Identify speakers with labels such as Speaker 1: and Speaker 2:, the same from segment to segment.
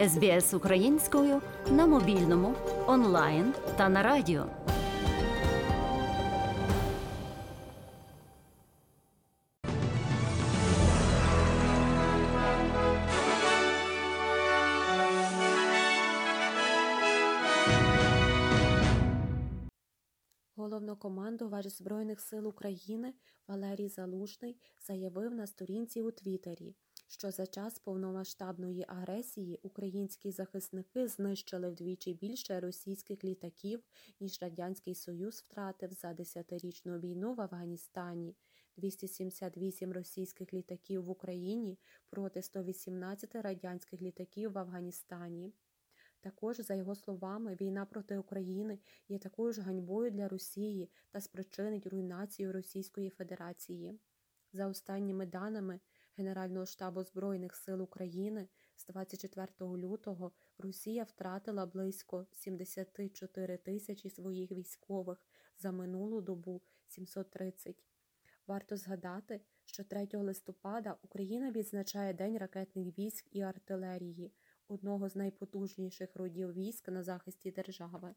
Speaker 1: СБС українською на мобільному, онлайн та на радіо.
Speaker 2: Головнокомандувач Збройних сил України Валерій Залужний заявив на сторінці у Твіттері, що за час повномасштабної агресії українські захисники знищили вдвічі більше російських літаків, ніж Радянський Союз втратив за десятирічну війну в Афганістані, 278 російських літаків в Україні проти 118 радянських літаків в Афганістані. Також, за його словами, війна проти України є такою ж ганьбою для Росії та спричинить руйнацію Російської Федерації. За останніми даними Генерального штабу Збройних сил України з 24 лютого Росія втратила близько 74 тисячі своїх військових за минулу добу 730. Варто згадати, що 3 листопада Україна відзначає День ракетних військ і артилерії одного з найпотужніших родів військ на захисті держави.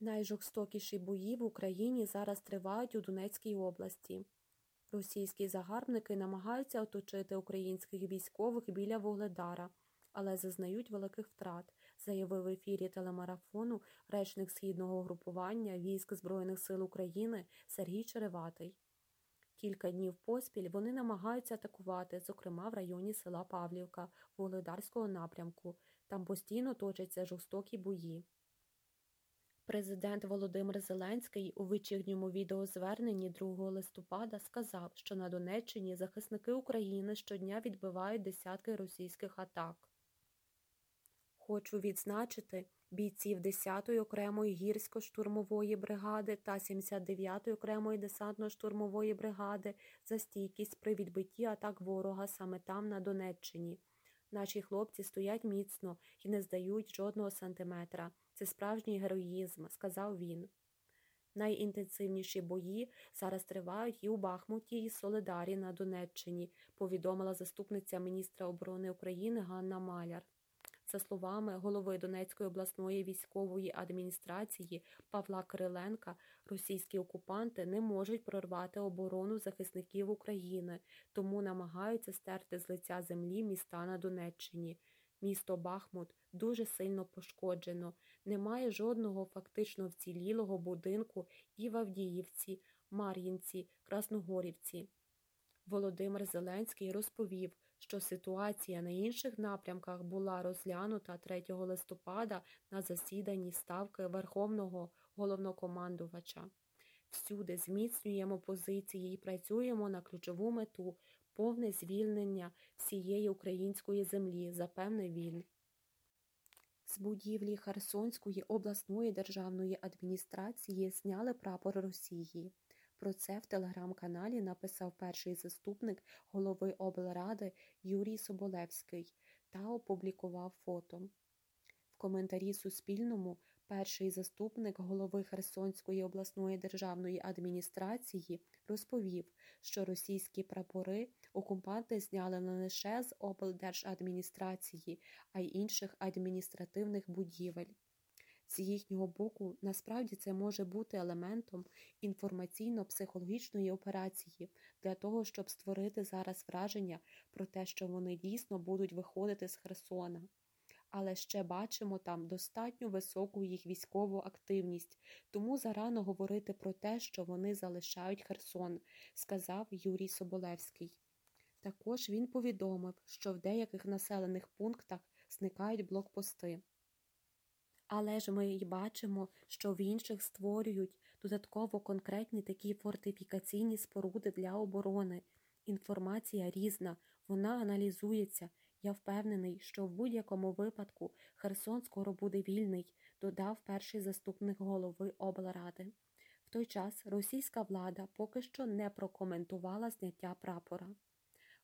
Speaker 2: Найжорстокіші бої в Україні зараз тривають у Донецькій області. Російські загарбники намагаються оточити українських військових біля Вугледара, але зазнають великих втрат, заявив в ефірі телемарафону речник східного групування військ Збройних сил України Сергій Череватий. Кілька днів поспіль вони намагаються атакувати, зокрема в районі села Павлівка, Вугледарського напрямку. Там постійно точаться жорстокі бої. Президент Володимир Зеленський у вечірньому відеозверненні 2 листопада сказав, що на Донеччині захисники України щодня відбивають десятки російських атак. Хочу відзначити бійців 10-ї окремої гірсько-штурмової бригади та 79-ї окремої десантно-штурмової бригади за стійкість при відбитті атак ворога саме там, на Донеччині. Наші хлопці стоять міцно і не здають жодного сантиметра. Це справжній героїзм, сказав він. Найінтенсивніші бої зараз тривають і у Бахмуті, і Солидарі на Донеччині, повідомила заступниця міністра оборони України Ганна Маляр. За словами голови Донецької обласної військової адміністрації Павла Кириленка, російські окупанти не можуть прорвати оборону захисників України, тому намагаються стерти з лиця землі міста на Донеччині. Місто Бахмут дуже сильно пошкоджено, немає жодного фактично вцілілого будинку і в Авдіївці, Мар'їнці, Красногорівці. Володимир Зеленський розповів, що ситуація на інших напрямках була розглянута 3 листопада на засіданні ставки Верховного головнокомандувача. Всюди зміцнюємо позиції і працюємо на ключову мету повне звільнення всієї української землі, запевнив він. З будівлі Херсонської обласної державної адміністрації зняли прапор Росії. Про це в телеграм-каналі написав перший заступник голови облради Юрій Соболевський та опублікував фото. В коментарі Суспільному перший заступник голови Херсонської обласної державної адміністрації розповів, що російські прапори окупанти зняли не лише з облдержадміністрації, а й інших адміністративних будівель. З їхнього боку, насправді це може бути елементом інформаційно-психологічної операції для того, щоб створити зараз враження про те, що вони дійсно будуть виходити з Херсона. Але ще бачимо там достатньо високу їх військову активність, тому зарано говорити про те, що вони залишають Херсон, сказав Юрій Соболевський. Також він повідомив, що в деяких населених пунктах зникають блокпости. Але ж ми й бачимо, що в інших створюють додатково конкретні такі фортифікаційні споруди для оборони. Інформація різна, вона аналізується. Я впевнений, що в будь-якому випадку Херсон скоро буде вільний, додав перший заступник голови облради. В той час російська влада поки що не прокоментувала зняття прапора.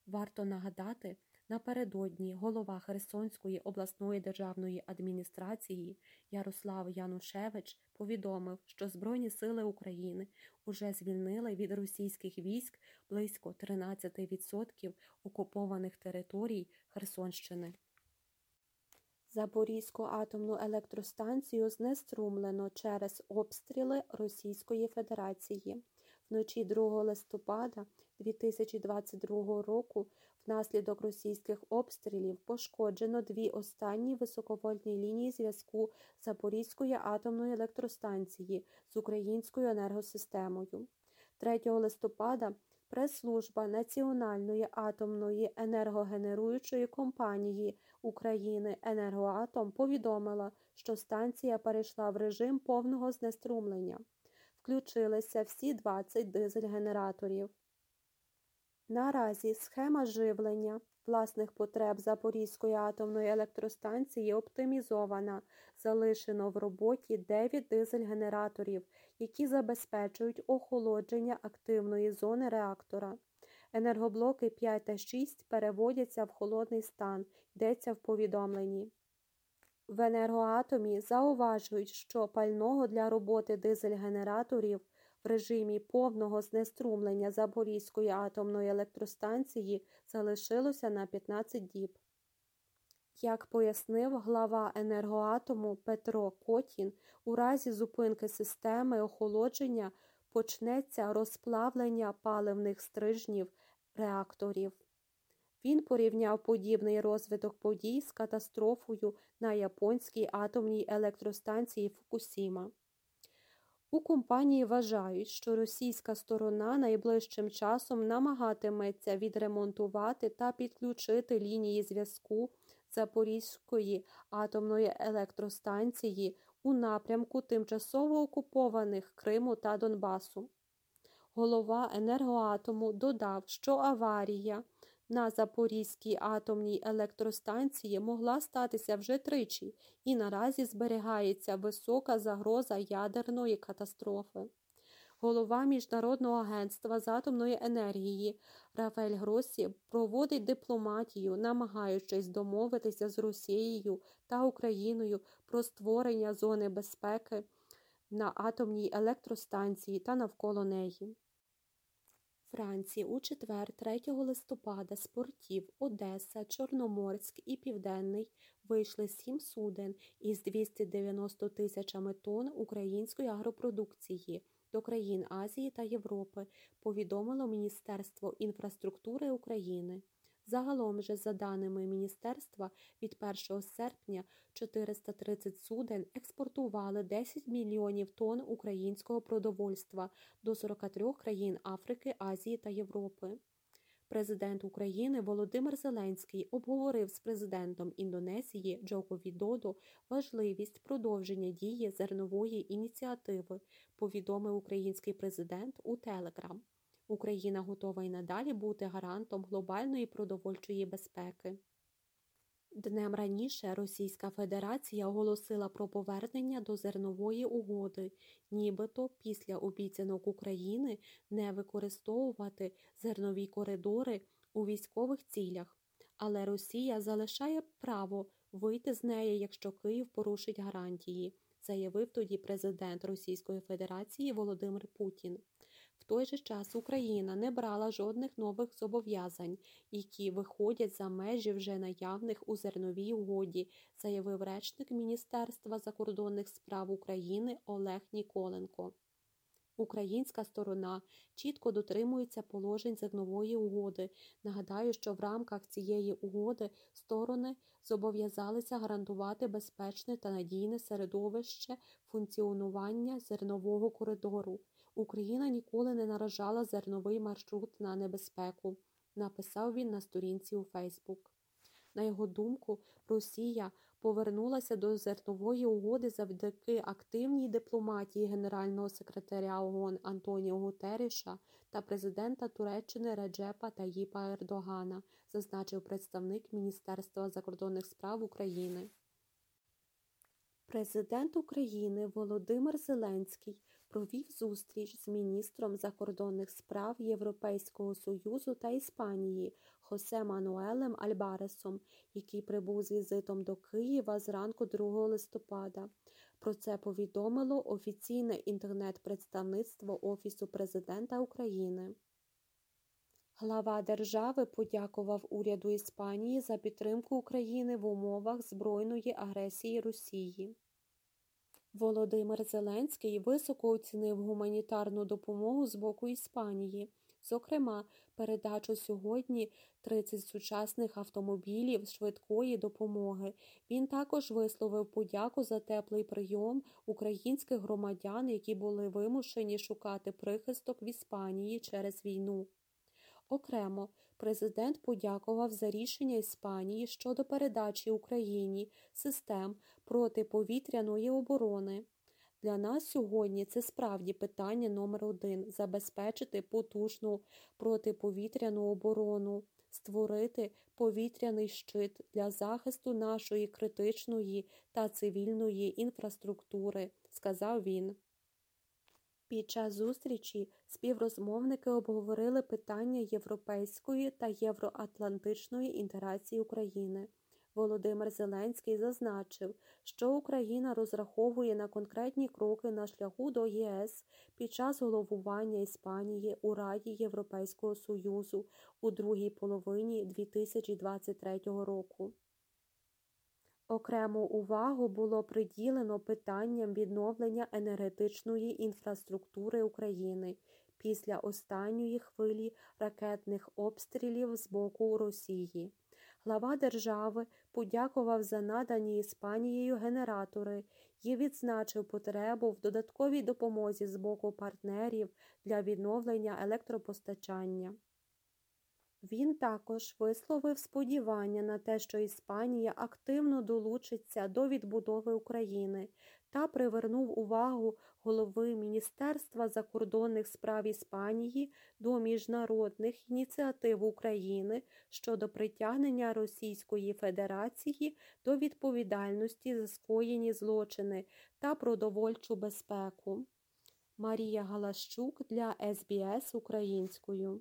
Speaker 2: Варто нагадати, Напередодні голова Херсонської обласної державної адміністрації Ярослав Янушевич повідомив, що Збройні сили України уже звільнили від російських військ близько 13% окупованих територій Херсонщини. Запорізьку атомну електростанцію знеструмлено через обстріли Російської Федерації. Вночі 2 листопада 2022 року внаслідок російських обстрілів пошкоджено дві останні високовольтні лінії зв'язку Запорізької атомної електростанції з українською енергосистемою. 3 листопада Прес-служба Національної атомної енергогенеруючої компанії України Енергоатом повідомила, що станція перейшла в режим повного знеструмлення. Включилися всі 20 дизель-генераторів. Наразі схема живлення власних потреб Запорізької атомної електростанції оптимізована. Залишено в роботі 9 дизель-генераторів, які забезпечують охолодження активної зони реактора. Енергоблоки 5 та 6 переводяться в холодний стан, йдеться в повідомленні. В енергоатомі зауважують, що пального для роботи дизель-генераторів в режимі повного знеструмлення Запорізької атомної електростанції залишилося на 15 діб. Як пояснив глава енергоатому Петро Котін, у разі зупинки системи охолодження почнеться розплавлення паливних стрижнів реакторів. Він порівняв подібний розвиток подій з катастрофою на японській атомній електростанції Фукусіма. У компанії вважають, що російська сторона найближчим часом намагатиметься відремонтувати та підключити лінії зв'язку Запорізької атомної електростанції у напрямку тимчасово окупованих Криму та Донбасу. Голова енергоатому додав, що аварія на Запорізькій атомній електростанції могла статися вже тричі, і наразі зберігається висока загроза ядерної катастрофи. Голова Міжнародного агентства з атомної енергії Рафель Гросі проводить дипломатію, намагаючись домовитися з Росією та Україною про створення зони безпеки на атомній електростанції та навколо неї. Франції у четвер, 3 листопада, з портів Одеса, Чорноморськ і Південний вийшли сім суден із 290 тисячами тонн української агропродукції до країн Азії та Європи, повідомило Міністерство інфраструктури України. Загалом же, за даними міністерства, від 1 серпня 430 суден експортували 10 мільйонів тонн українського продовольства до 43 країн Африки, Азії та Європи. Президент України Володимир Зеленський обговорив з президентом Індонезії Джоко Відодо важливість продовження дії зернової ініціативи, повідомив український президент у Телеграм. Україна готова й надалі бути гарантом глобальної продовольчої безпеки. Днем раніше Російська Федерація оголосила про повернення до зернової угоди, нібито після обіцянок України не використовувати зернові коридори у військових цілях, але Росія залишає право вийти з неї, якщо Київ порушить гарантії, заявив тоді президент Російської Федерації Володимир Путін той же час Україна не брала жодних нових зобов'язань, які виходять за межі вже наявних у зерновій угоді, заявив речник Міністерства закордонних справ України Олег Ніколенко. Українська сторона чітко дотримується положень зернової угоди. Нагадаю, що в рамках цієї угоди сторони зобов'язалися гарантувати безпечне та надійне середовище функціонування зернового коридору. Україна ніколи не наражала зерновий маршрут на небезпеку, написав він на сторінці у Фейсбук. На його думку, Росія повернулася до зернової угоди завдяки активній дипломатії генерального секретаря ООН Антоніо Гутеріша та президента Туреччини Реджепа Таїпа Ердогана, зазначив представник Міністерства закордонних справ України. Президент України Володимир Зеленський провів зустріч з міністром закордонних справ Європейського Союзу та Іспанії Хосе Мануелем Альбаресом, який прибув з візитом до Києва зранку 2 листопада. Про це повідомило офіційне інтернет-представництво Офісу президента України. Глава держави подякував уряду Іспанії за підтримку України в умовах збройної агресії Росії. Володимир Зеленський високо оцінив гуманітарну допомогу з боку Іспанії, зокрема, передачу сьогодні 30 сучасних автомобілів швидкої допомоги. Він також висловив подяку за теплий прийом українських громадян, які були вимушені шукати прихисток в Іспанії через війну. Окремо, президент подякував за рішення Іспанії щодо передачі Україні систем протиповітряної оборони. Для нас сьогодні це справді питання номер один забезпечити потужну протиповітряну оборону, створити повітряний щит для захисту нашої критичної та цивільної інфраструктури, сказав він. Під час зустрічі співрозмовники обговорили питання європейської та євроатлантичної інтеграції України. Володимир Зеленський зазначив, що Україна розраховує на конкретні кроки на шляху до ЄС під час головування Іспанії у Раді Європейського Союзу у другій половині 2023 року. Окрему увагу було приділено питанням відновлення енергетичної інфраструктури України після останньої хвилі ракетних обстрілів з боку Росії. Глава держави подякував за надані Іспанією генератори і відзначив потребу в додатковій допомозі з боку партнерів для відновлення електропостачання. Він також висловив сподівання на те, що Іспанія активно долучиться до відбудови України та привернув увагу голови Міністерства закордонних справ Іспанії до міжнародних ініціатив України щодо притягнення Російської Федерації до відповідальності за скоєні злочини та продовольчу безпеку. Марія Галащук для СБС українською.